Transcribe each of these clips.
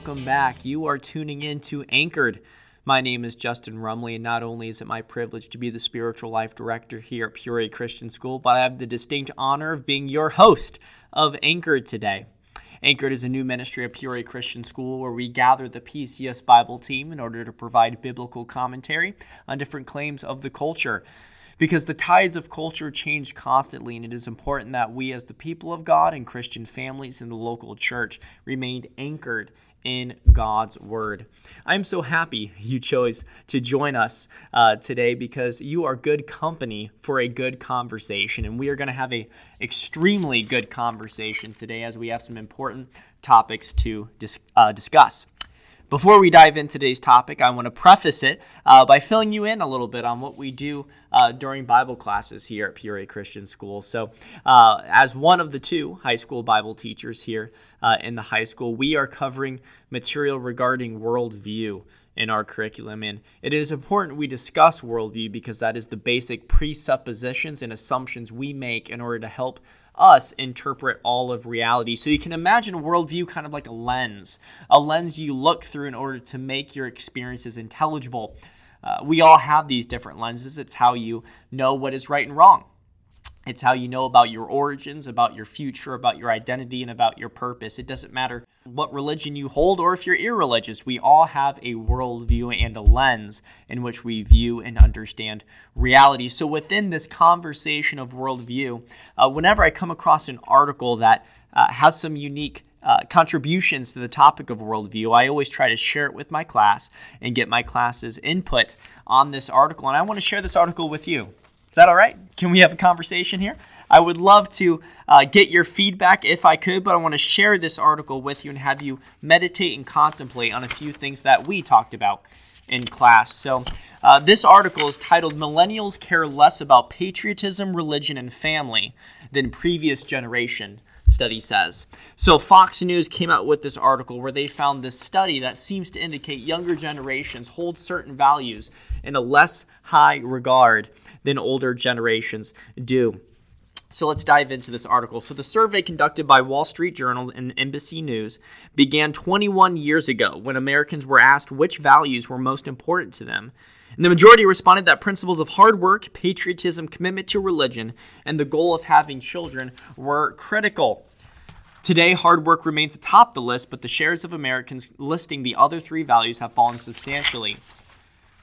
welcome back. You are tuning in to Anchored. My name is Justin Rumley, and not only is it my privilege to be the spiritual life director here at Peoria Christian School, but I have the distinct honor of being your host of Anchored today. Anchored is a new ministry at Peoria Christian School where we gather the PCS Bible team in order to provide biblical commentary on different claims of the culture because the tides of culture change constantly, and it is important that we, as the people of God and Christian families in the local church, remain anchored in God's Word. I'm so happy you chose to join us uh, today because you are good company for a good conversation, and we are going to have a extremely good conversation today as we have some important topics to dis- uh, discuss. Before we dive into today's topic, I want to preface it uh, by filling you in a little bit on what we do uh, during Bible classes here at Peoria Christian School. So, uh, as one of the two high school Bible teachers here uh, in the high school, we are covering material regarding worldview in our curriculum. And it is important we discuss worldview because that is the basic presuppositions and assumptions we make in order to help us interpret all of reality. So you can imagine worldview kind of like a lens, a lens you look through in order to make your experiences intelligible. Uh, we all have these different lenses. It's how you know what is right and wrong. It's how you know about your origins, about your future, about your identity, and about your purpose. It doesn't matter what religion you hold or if you're irreligious. We all have a worldview and a lens in which we view and understand reality. So, within this conversation of worldview, uh, whenever I come across an article that uh, has some unique uh, contributions to the topic of worldview, I always try to share it with my class and get my class's input on this article. And I want to share this article with you. Is that all right? Can we have a conversation here? I would love to uh, get your feedback if I could, but I want to share this article with you and have you meditate and contemplate on a few things that we talked about in class. So, uh, this article is titled Millennials Care Less About Patriotism, Religion, and Family Than Previous Generation study says. So Fox News came out with this article where they found this study that seems to indicate younger generations hold certain values in a less high regard than older generations do. So let's dive into this article. So, the survey conducted by Wall Street Journal and NBC News began 21 years ago when Americans were asked which values were most important to them. And the majority responded that principles of hard work, patriotism, commitment to religion, and the goal of having children were critical. Today, hard work remains atop the list, but the shares of Americans listing the other three values have fallen substantially.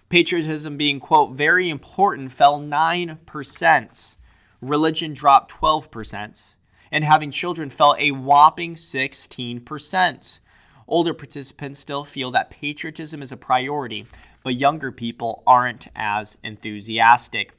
Patriotism being, quote, very important fell 9%. Religion dropped 12%. And having children fell a whopping 16%. Older participants still feel that patriotism is a priority, but younger people aren't as enthusiastic.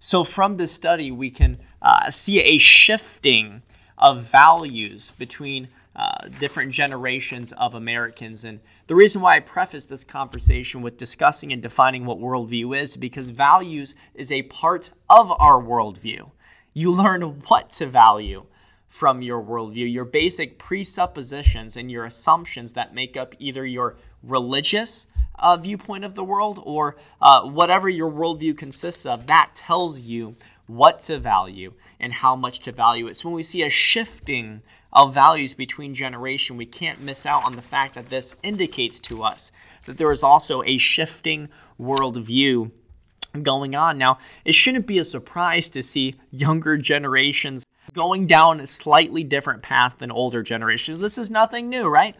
So, from this study, we can uh, see a shifting of values between uh, different generations of Americans. And the reason why I preface this conversation with discussing and defining what worldview is because values is a part of our worldview. You learn what to value from your worldview, your basic presuppositions and your assumptions that make up either your religious uh, viewpoint of the world or uh, whatever your worldview consists of. That tells you what to value and how much to value it. So when we see a shifting of values between generation, we can't miss out on the fact that this indicates to us that there is also a shifting worldview going on. Now, it shouldn't be a surprise to see younger generations going down a slightly different path than older generations. This is nothing new, right?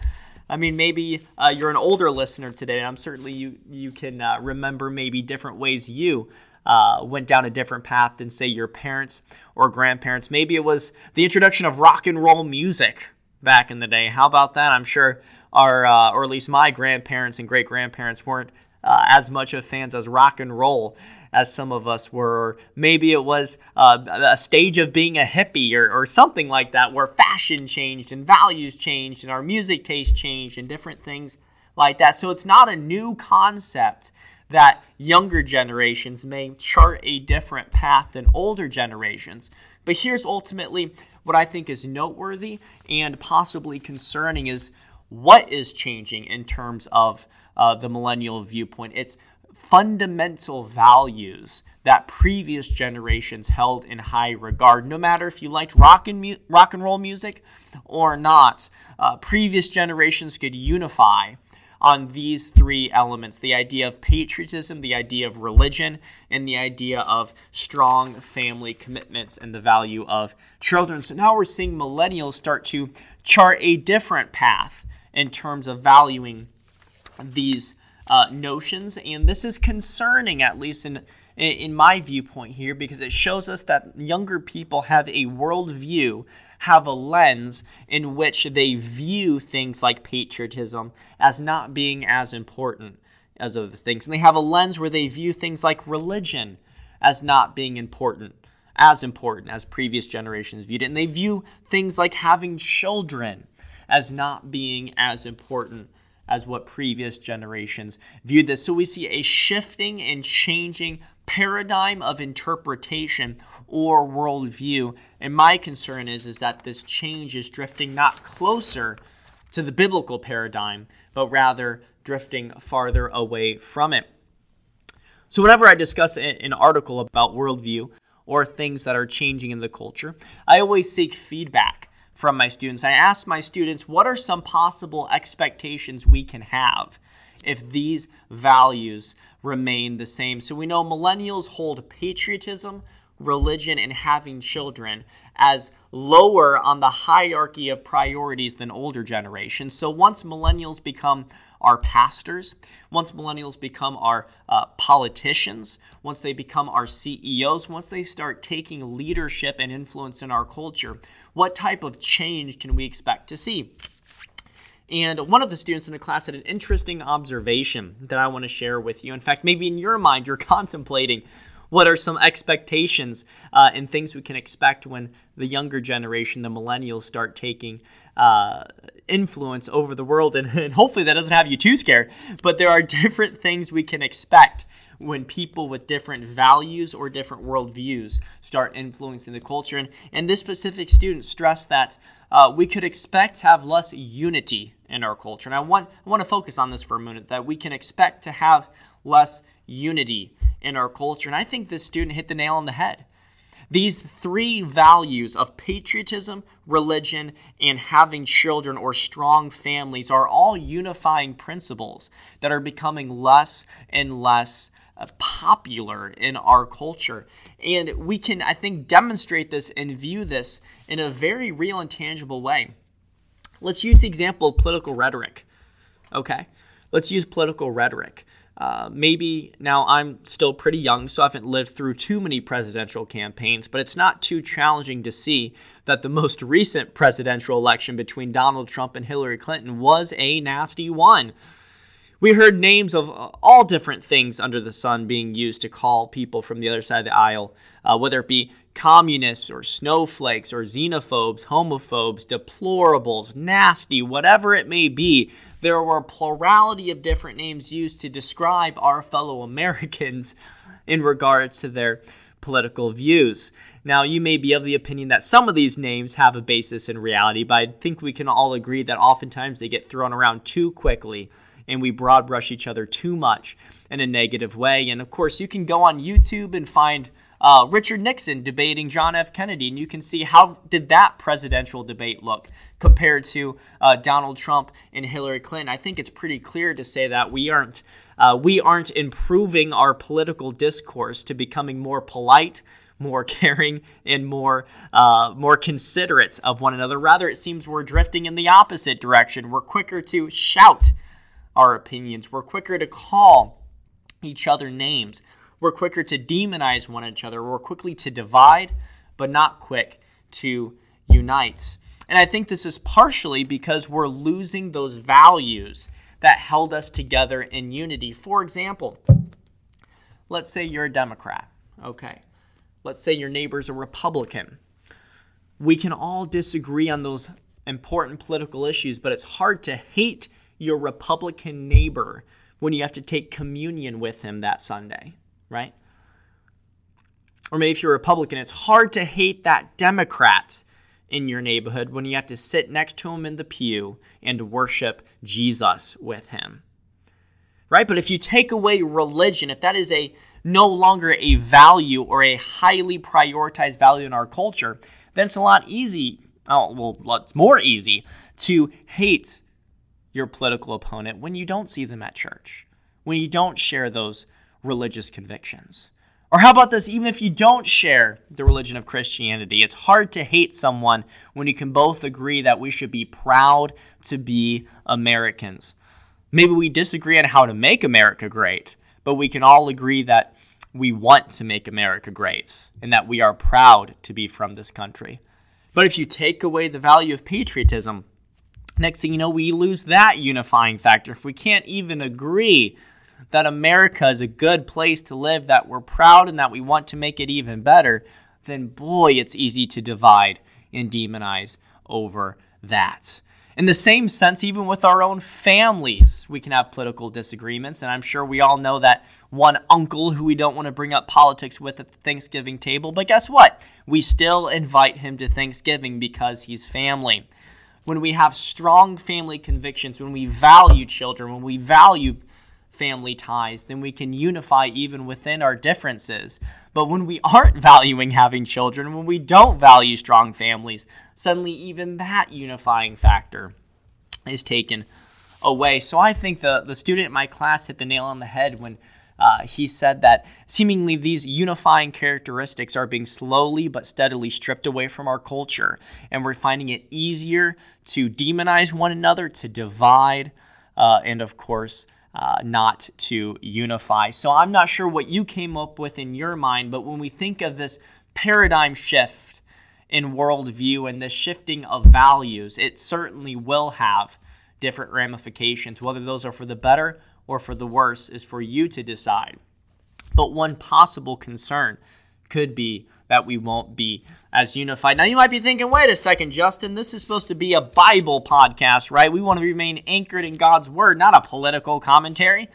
I mean, maybe uh, you're an older listener today, and I'm certainly you you can uh, remember maybe different ways you uh, went down a different path than, say, your parents or grandparents. Maybe it was the introduction of rock and roll music back in the day. How about that? I'm sure our, uh, or at least my grandparents and great grandparents weren't uh, as much of fans as rock and roll as some of us were. Maybe it was uh, a stage of being a hippie or, or something like that, where fashion changed and values changed and our music taste changed and different things like that. So it's not a new concept that younger generations may chart a different path than older generations. But here's ultimately what I think is noteworthy and possibly concerning is what is changing in terms of uh, the millennial viewpoint. It's fundamental values that previous generations held in high regard. No matter if you liked rock and, mu- rock and roll music or not, uh, previous generations could unify on these three elements the idea of patriotism, the idea of religion, and the idea of strong family commitments and the value of children. So now we're seeing millennials start to chart a different path in terms of valuing these uh, notions, and this is concerning, at least in in my viewpoint here, because it shows us that younger people have a worldview, have a lens in which they view things like patriotism as not being as important as other things, and they have a lens where they view things like religion as not being important as important as previous generations viewed it. And they view things like having children as not being as important as what previous generations viewed this. So we see a shifting and changing paradigm of interpretation or worldview. And my concern is, is that this change is drifting not closer to the biblical paradigm, but rather drifting farther away from it. So, whenever I discuss an article about worldview or things that are changing in the culture, I always seek feedback from my students. I ask my students, what are some possible expectations we can have if these values remain the same? So we know millennials hold patriotism, religion, and having children as lower on the hierarchy of priorities than older generations. So once millennials become our pastors, once millennials become our uh, politicians, once they become our CEOs, once they start taking leadership and influence in our culture, what type of change can we expect to see? And one of the students in the class had an interesting observation that I want to share with you. In fact, maybe in your mind, you're contemplating what are some expectations uh, and things we can expect when the younger generation, the millennials, start taking uh, influence over the world. And, and hopefully that doesn't have you too scared. But there are different things we can expect when people with different values or different worldviews start influencing the culture. And, and this specific student stressed that uh, we could expect to have less unity in our culture. And I want, I want to focus on this for a minute that we can expect to have less unity in our culture. And I think this student hit the nail on the head. These three values of patriotism, religion, and having children or strong families are all unifying principles that are becoming less and less uh, popular in our culture. And we can, I think, demonstrate this and view this in a very real and tangible way. Let's use the example of political rhetoric. Okay? Let's use political rhetoric. Uh, maybe now I'm still pretty young, so I haven't lived through too many presidential campaigns, but it's not too challenging to see that the most recent presidential election between Donald Trump and Hillary Clinton was a nasty one. We heard names of uh, all different things under the sun being used to call people from the other side of the aisle, uh, whether it be communists or snowflakes or xenophobes, homophobes, deplorables, nasty, whatever it may be there were a plurality of different names used to describe our fellow Americans in regards to their political views. Now, you may be of the opinion that some of these names have a basis in reality, but I think we can all agree that oftentimes they get thrown around too quickly and we broad brush each other too much in a negative way. And of course, you can go on YouTube and find uh, Richard Nixon debating John F. Kennedy, and you can see how did that presidential debate look compared to uh, Donald Trump and Hillary Clinton. I think it's pretty clear to say that we aren't uh, we aren't improving our political discourse to becoming more polite. More caring and more uh, more considerate of one another. Rather, it seems we're drifting in the opposite direction. We're quicker to shout our opinions. We're quicker to call each other names. We're quicker to demonize one another. We're quickly to divide, but not quick to unite. And I think this is partially because we're losing those values that held us together in unity. For example, let's say you're a Democrat, okay? Let's say your neighbor's a Republican. We can all disagree on those important political issues, but it's hard to hate your Republican neighbor when you have to take communion with him that Sunday, right? Or maybe if you're a Republican, it's hard to hate that Democrat in your neighborhood when you have to sit next to him in the pew and worship Jesus with him. Right? But if you take away religion, if that is a no longer a value or a highly prioritized value in our culture, then it's a lot easy. Oh, well, it's more easy to hate your political opponent when you don't see them at church, when you don't share those religious convictions. Or how about this? Even if you don't share the religion of Christianity, it's hard to hate someone when you can both agree that we should be proud to be Americans. Maybe we disagree on how to make America great, but we can all agree that we want to make America great and that we are proud to be from this country. But if you take away the value of patriotism, next thing you know, we lose that unifying factor. If we can't even agree that America is a good place to live, that we're proud and that we want to make it even better, then boy, it's easy to divide and demonize over that. In the same sense, even with our own families, we can have political disagreements. And I'm sure we all know that one uncle who we don't want to bring up politics with at the Thanksgiving table. But guess what? We still invite him to Thanksgiving because he's family. When we have strong family convictions, when we value children, when we value family ties, then we can unify even within our differences. But when we aren't valuing having children, when we don't value strong families, suddenly even that unifying factor is taken away. So I think the, the student in my class hit the nail on the head when uh, he said that seemingly these unifying characteristics are being slowly but steadily stripped away from our culture, and we're finding it easier to demonize one another, to divide, uh, and of course, uh, not to unify. So I'm not sure what you came up with in your mind, but when we think of this paradigm shift in worldview and this shifting of values, it certainly will have different ramifications. Whether those are for the better or for the worse is for you to decide. But one possible concern could be that we won't be as unified. Now, you might be thinking, wait a second, Justin, this is supposed to be a Bible podcast, right? We want to remain anchored in God's Word, not a political commentary.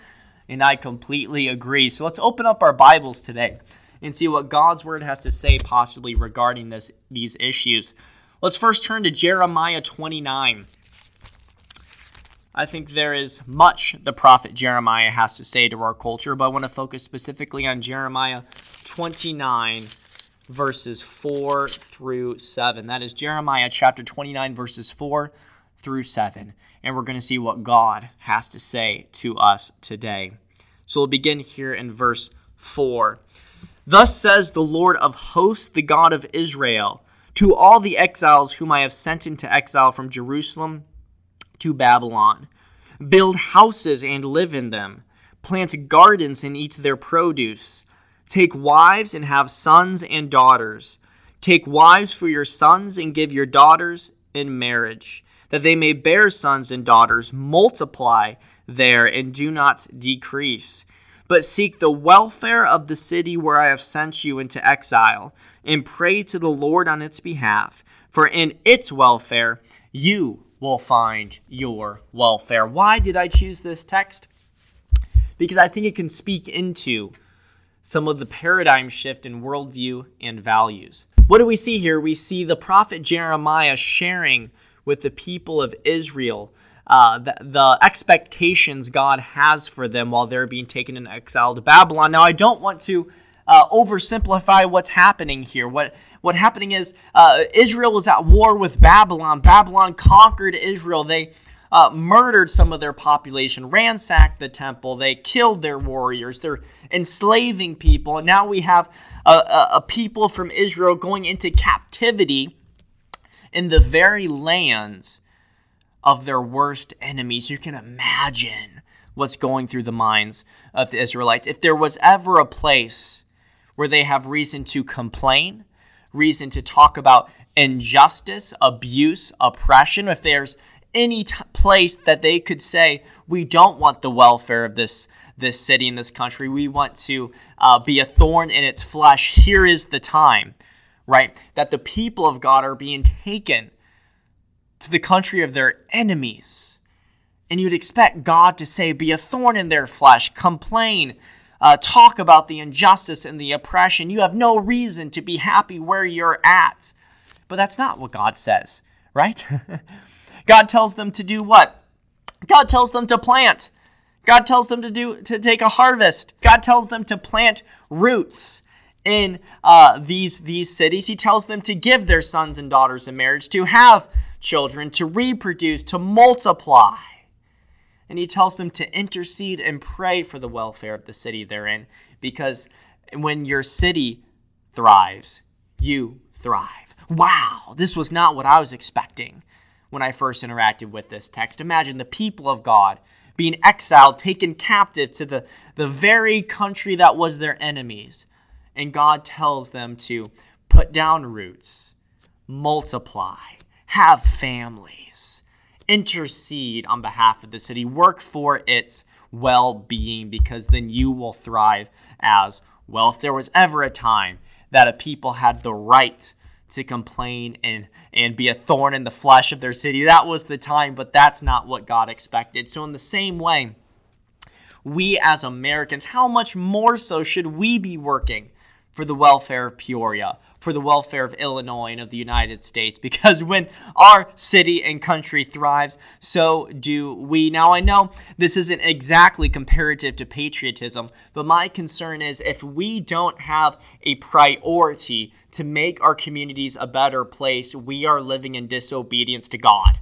And I completely agree. So let's open up our Bibles today and see what God's Word has to say, possibly regarding this, these issues. Let's first turn to Jeremiah 29. I think there is much the prophet Jeremiah has to say to our culture, but I want to focus specifically on Jeremiah 29, verses 4 through 7. That is Jeremiah chapter 29, verses 4 through 7. And we're going to see what God has to say to us today. So we'll begin here in verse 4. Thus says the Lord of hosts, the God of Israel, to all the exiles whom I have sent into exile from Jerusalem to Babylon Build houses and live in them, plant gardens and eat their produce Take wives and have sons and daughters. Take wives for your sons and give your daughters in marriage, that they may bear sons and daughters, multiply there and do not decrease. But seek the welfare of the city where I have sent you into exile, and pray to the Lord on its behalf, for in its welfare you will find your welfare. Why did I choose this text? Because I think it can speak into some of the paradigm shift in worldview and values. What do we see here? We see the prophet Jeremiah sharing with the people of Israel uh, the, the, expectations God has for them while they're being taken in exile to Babylon. Now, I don't want to uh, oversimplify what's happening here. What what happening is uh, Israel was at war with Babylon. Babylon conquered Israel. They uh, murdered some of their population, ransacked the temple, they killed their warriors, they're enslaving people. And now we have a, a, a people from Israel going into captivity in the very lands of their worst enemies. You can imagine what's going through the minds of the Israelites. If there was ever a place where they have reason to complain, reason to talk about injustice, abuse, oppression, if there's any t- place that they could say, we don't want the welfare of this this city and this country. We want to uh, be a thorn in its flesh. Here is the time, right? That the people of God are being taken to the country of their enemies. And you'd expect God to say, be a thorn in their flesh, complain, uh, talk about the injustice and the oppression. You have no reason to be happy where you're at. But that's not what God says, right? God tells them to do what? God tells them to plant. God tells them to do to take a harvest. God tells them to plant roots in uh, these these cities. He tells them to give their sons and daughters in marriage, to have children, to reproduce, to multiply. And he tells them to intercede and pray for the welfare of the city they're in, because when your city thrives, you thrive. Wow, this was not what I was expecting when I first interacted with this text. Imagine the people of God being exiled, taken captive to the, the very country that was their enemies. And God tells them to put down roots, multiply, have families, intercede on behalf of the city, work for its well being, because then you will thrive as well. If there was ever a time that a people had the right to complain and and be a thorn in the flesh of their city. That was the time, but that's not what God expected. So in the same way, we as Americans, how much more so should we be working for the welfare of Peoria, for the welfare of Illinois and of the United States. Because when our city and country thrives, so do we. Now, I know this isn't exactly comparative to patriotism, but my concern is if we don't have a priority to make our communities a better place, we are living in disobedience to God.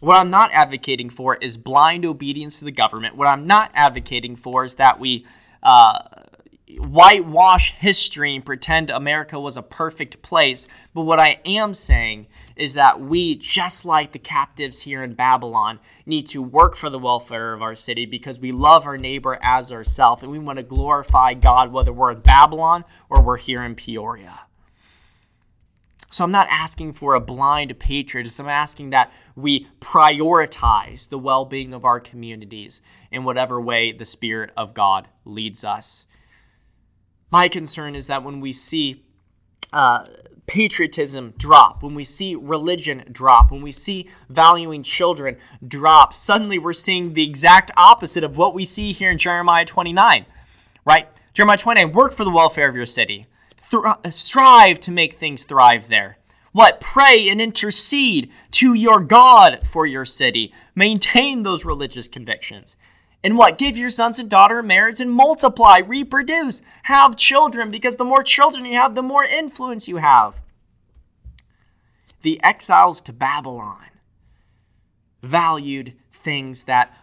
What I'm not advocating for is blind obedience to the government. What I'm not advocating for is that we uh, whitewash history and pretend America was a perfect place. But what I am saying is that we, just like the captives here in Babylon, need to work for the welfare of our city because we love our neighbor as ourselves and we want to glorify God whether we're in Babylon or we're here in Peoria. So I'm not asking for a blind patriotism. I'm asking that we prioritize the well being of our communities in whatever way the Spirit of God leads us. My concern is that when we see uh, patriotism drop, when we see religion drop, when we see valuing children drop, suddenly we're seeing the exact opposite of what we see here in Jeremiah 29, right? Jeremiah 29, work for the welfare of your city. strive to make things thrive there. What? Pray and intercede to your God for your city. Maintain those religious convictions. And what? Give your sons and daughter marriage and multiply, reproduce, have children, because the more children you have, the more influence you have. The exiles to Babylon valued things that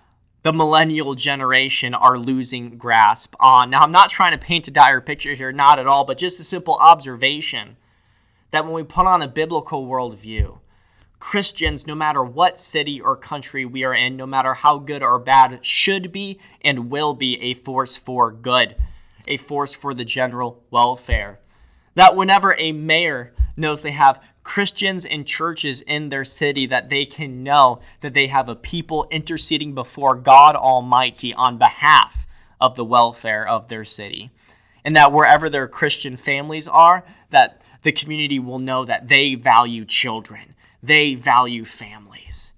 the millennial generation are losing grasp on. Now, I'm not trying to paint a dire picture here, not at all, but just a simple observation that when we put on a biblical worldview, Christians, no matter what city or country we are in, no matter how good or bad, should be and will be a force for good, a force for the general welfare. That whenever a mayor knows they have Christians and churches in their city, that they can know that they have a people interceding before God Almighty on behalf of the welfare of their city. And that wherever their Christian families are, that the community will know that they value children they value families.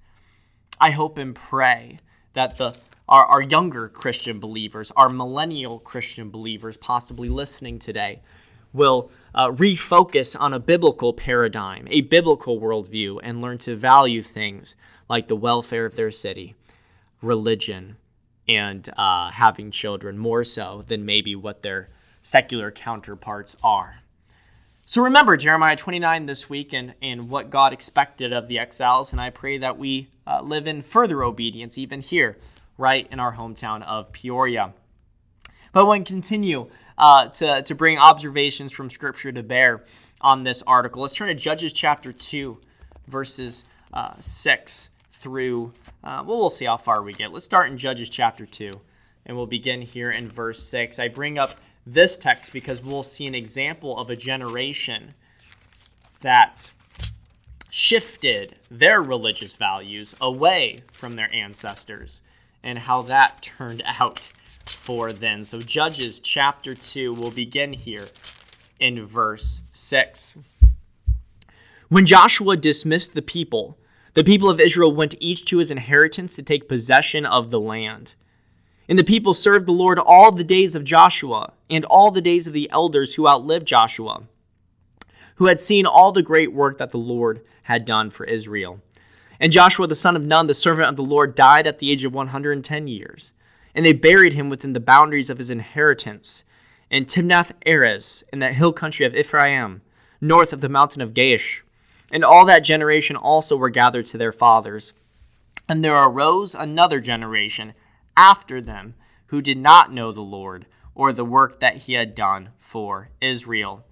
I hope and pray that the our, our younger Christian believers, our millennial Christian believers, possibly listening today, will uh, refocus on a biblical paradigm, a biblical worldview, and learn to value things like the welfare of their city, religion, and uh, having children more so than maybe what their secular counterparts are. So remember Jeremiah 29 this week and, and what God expected of the exiles, and I pray that we uh, live in further obedience even here, right in our hometown of Peoria. But when continue uh, to, to bring observations from Scripture to bear on this article, let's turn to Judges chapter 2, verses uh, 6 through, uh, well, we'll see how far we get. Let's start in Judges chapter 2, and we'll begin here in verse 6. I bring up this text because we'll see an example of a generation that shifted their religious values away from their ancestors and how that turned out for them. So, Judges chapter 2 will begin here in verse 6. When Joshua dismissed the people, the people of Israel went each to his inheritance to take possession of the land. And the people served the Lord all the days of Joshua and all the days of the elders who outlived Joshua, who had seen all the great work that the Lord had done for Israel. And Joshua the son of Nun, the servant of the Lord, died at the age of 110 years. And they buried him within the boundaries of his inheritance in Timnath Heres, in that hill country of Ephraim, north of the mountain of Gaash. And all that generation also were gathered to their fathers. And there arose another generation after them who did not know the Lord or the work that he had done for Israel.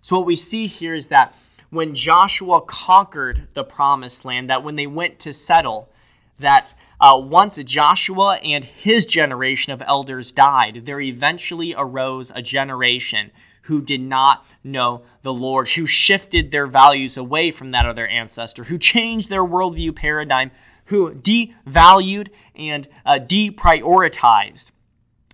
So, what we see here is that when Joshua conquered the promised land, that when they went to settle, that uh, once Joshua and his generation of elders died, there eventually arose a generation who did not know the Lord, who shifted their values away from that of their ancestor, who changed their worldview paradigm, who devalued and uh, deprioritized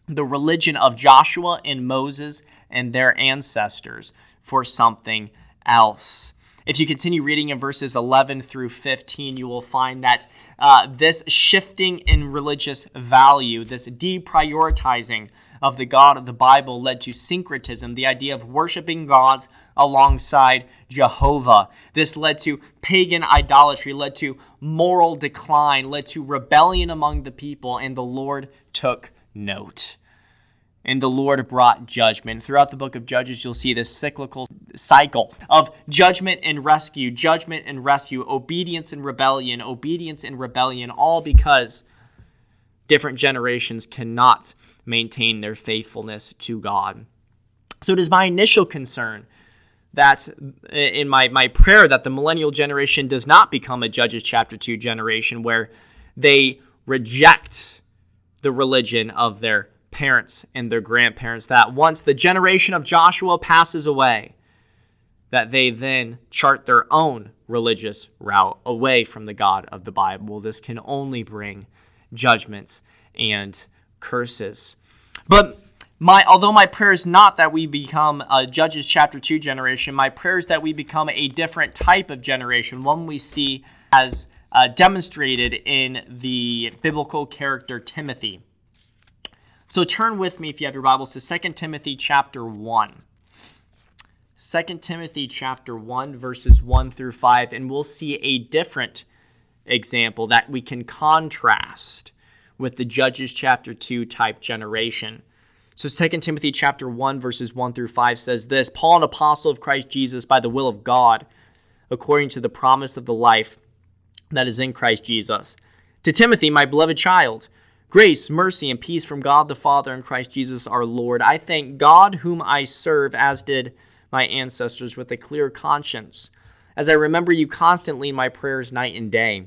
the religion of Joshua and Moses and their ancestors for something else. If you continue reading in verses 11 through 15, you will find that uh, this shifting in religious value, this deprioritizing of the God of the Bible, led to syncretism, the idea of worshiping gods alongside Jehovah. This led to pagan idolatry, led to moral decline, led to rebellion among the people, and the Lord took note and the Lord brought judgment. Throughout the book of Judges, you'll see this cyclical cycle of judgment and rescue, judgment and rescue, obedience and rebellion, obedience and rebellion, all because different generations cannot maintain their faithfulness to God. So it is my initial concern that in my, my prayer that the millennial generation does not become a Judges chapter 2 generation where they reject the religion of their parents and their grandparents that once the generation of Joshua passes away, that they then chart their own religious route away from the God of the Bible. This can only bring judgments and curses. But my although my prayer is not that we become a Judges chapter 2 generation, my prayer is that we become a different type of generation, one we see as uh, demonstrated in the biblical character Timothy. So turn with me, if you have your Bibles, to 2 Timothy chapter 1. 2 Timothy chapter 1, verses 1 through 5, and we'll see a different example that we can contrast with the Judges chapter 2 type generation. So 2 Timothy chapter 1 verses 1 through 5 says this, Paul an apostle of Christ Jesus by the will of God, according to the promise of the life that is in Christ Jesus. To Timothy, my beloved child, Grace, mercy, and peace from God the Father and Christ Jesus our Lord. I thank God, whom I serve, as did my ancestors, with a clear conscience, as I remember you constantly in my prayers night and day.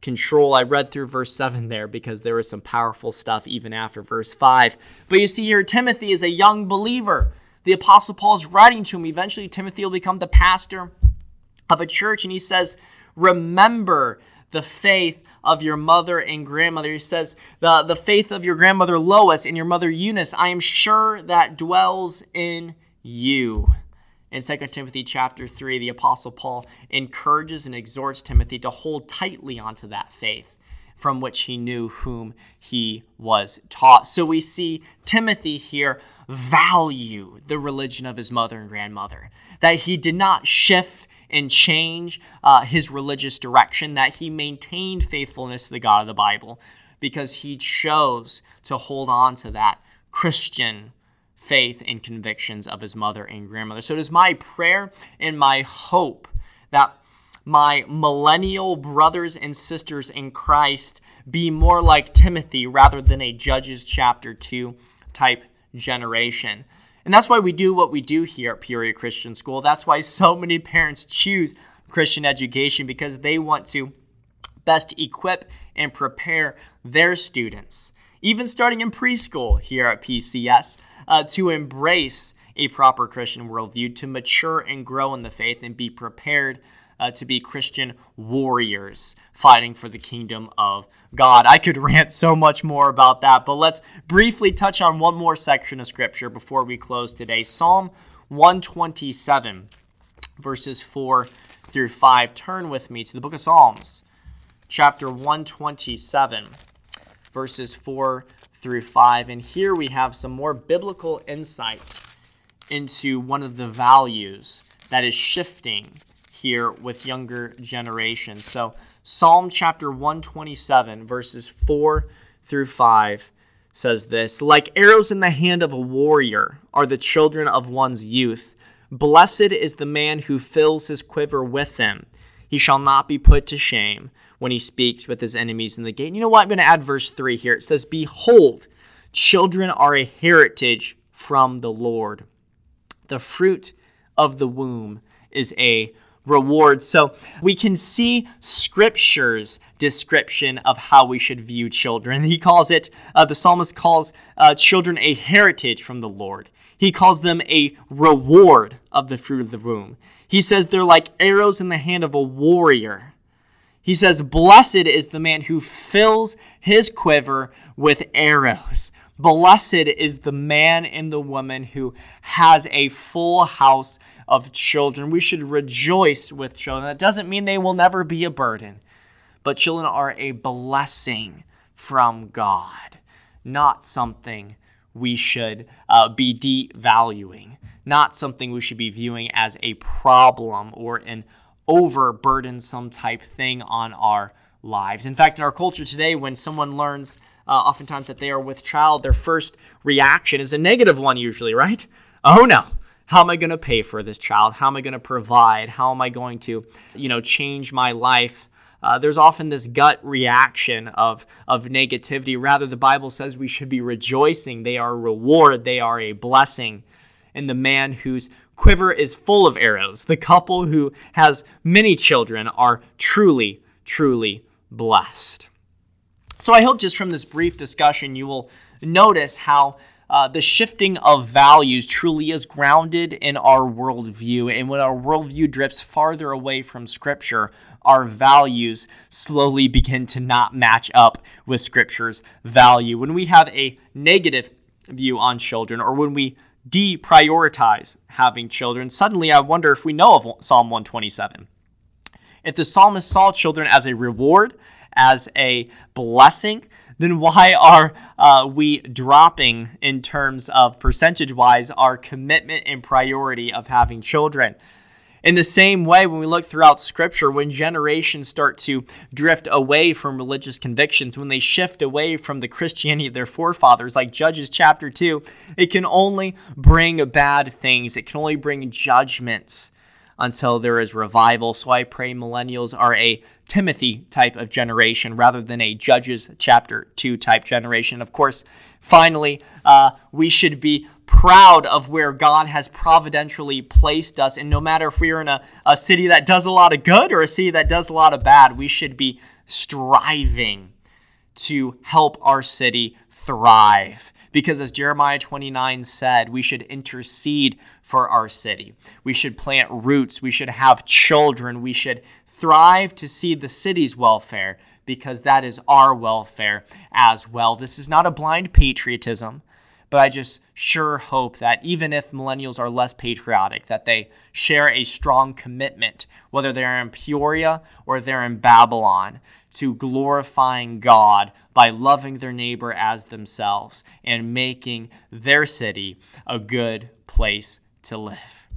control. I read through verse 7 there because there was some powerful stuff even after verse 5. But you see here, Timothy is a young believer. The Apostle Paul is writing to him. Eventually, Timothy will become the pastor of a church, and he says, Remember the faith of your mother and grandmother. He says, the, the faith of your grandmother Lois and your mother Eunice, I am sure that dwells in you. In 2 Timothy chapter 3, the Apostle Paul encourages and exhorts Timothy to hold tightly onto that faith from which he knew whom he was taught. So we see Timothy here value the religion of his mother and grandmother, that he did not shift and change uh, his religious direction, that he maintained faithfulness to the God of the Bible because he chose to hold on to that Christian faith and convictions of his mother and grandmother. So it is my prayer and my hope that my millennial brothers and sisters in Christ be more like Timothy rather than a Judges chapter 2 type generation. And that's why we do what we do here at Peoria Christian School. That's why so many parents choose Christian education because they want to best equip and prepare their students, even starting in preschool here at PCS, uh, to embrace a proper Christian worldview, to mature and grow in the faith and be prepared uh, to be Christian warriors fighting for the kingdom of God. I could rant so much more about that, but let's briefly touch on one more section of Scripture before we close today Psalm 127, verses 4 through 5. Turn with me to the book of Psalms, chapter 127, verses 4 through 5. And here we have some more biblical insights into one of the values that is shifting here with younger generations. So, Psalm chapter 127, verses 4 through 5 says this Like arrows in the hand of a warrior are the children of one's youth. Blessed is the man who fills his quiver with them. He shall not be put to shame when he speaks with his enemies in the gate. You know what? I'm going to add verse 3 here. It says, Behold, children are a heritage from the Lord. The fruit of the womb is a reward. So we can see Scripture's description of how we should view children. He calls it, uh, the psalmist calls uh, children a heritage from the Lord. He calls them a reward of the fruit of the womb. He says they're like arrows in the hand of a warrior. He says, Blessed is the man who fills his quiver with arrows. Blessed is the man and the woman who has a full house of children. We should rejoice with children. That doesn't mean they will never be a burden, but children are a blessing from God, not something we should uh, be devaluing, not something we should be viewing as a problem or an overburdensome type thing on our lives. In fact, in our culture today, when someone learns uh, oftentimes that they are with child, their first reaction is a negative one, usually, right? Oh no, how am I going to pay for this child? How am I going to provide? How am I going to, you know, change my life? Uh, there's often this gut reaction of, of negativity. Rather, the Bible says we should be rejoicing. They are a reward, they are a blessing. And the man whose quiver is full of arrows, the couple who has many children, are truly, truly blessed. So I hope just from this brief discussion, you will notice how uh, the shifting of values truly is grounded in our worldview. And when our worldview drifts farther away from Scripture, our values slowly begin to not match up with Scripture's value. When we have a negative view on children, or when we deprioritize having children, suddenly I wonder if we know of Psalm 127. If the psalmist saw children as a reward, as a blessing, then why are uh, we dropping in terms of percentage wise our commitment and priority of having children? In the same way, when we look throughout Scripture, when generations start to drift away from religious convictions, when they shift away from the Christianity of their forefathers, like Judges chapter 2, it can only bring bad things. It can only bring judgments until there is revival. So I pray millennials are a Timothy type of generation rather than a Judges chapter 2 type generation. Of course, finally, uh, we should be proud of where God has providentially placed us. And no matter if we're in a, a city that does a lot of good or a city that does a lot of bad, we should be striving to help our city thrive. Because as Jeremiah 29 said, we should intercede for our city. We should plant roots. We should have children. We should thrive to see the city's welfare because that is our welfare as well. This is not a blind patriotism, but I just sure hope that even if millennials are less patriotic, that they share a strong commitment, whether they're in Peoria or they're in Babylon, to glorifying God by loving their neighbor as themselves and making their city a good place to live.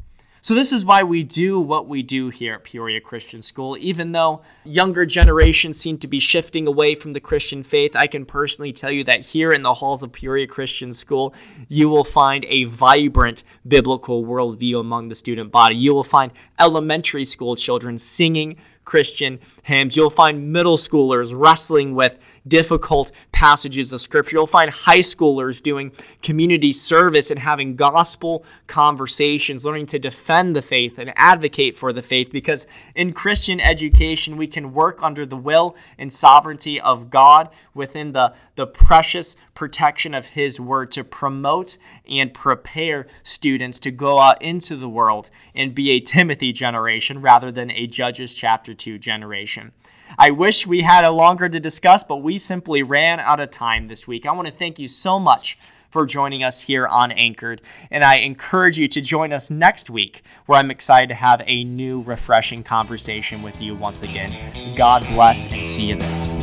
So, this is why we do what we do here at Peoria Christian School. Even though younger generations seem to be shifting away from the Christian faith, I can personally tell you that here in the halls of Peoria Christian School, you will find a vibrant biblical worldview among the student body. You will find elementary school children singing Christian hymns. You'll find middle schoolers wrestling with difficult passages of Scripture. You'll find high schoolers doing community service and having gospel conversations, learning to defend the faith and advocate for the faith, because in Christian education, we can work under the will and sovereignty of God within the, the precious protection of His Word to promote and prepare students to go out into the world and be a Timothy generation rather than a Judges chapter 2 generation. I wish we had a longer to discuss, but we simply ran out of time this week. I want to thank you so much for joining us here on Anchored. And I encourage you to join us next week, where I'm excited to have a new, refreshing conversation with you once again. God bless and see you then.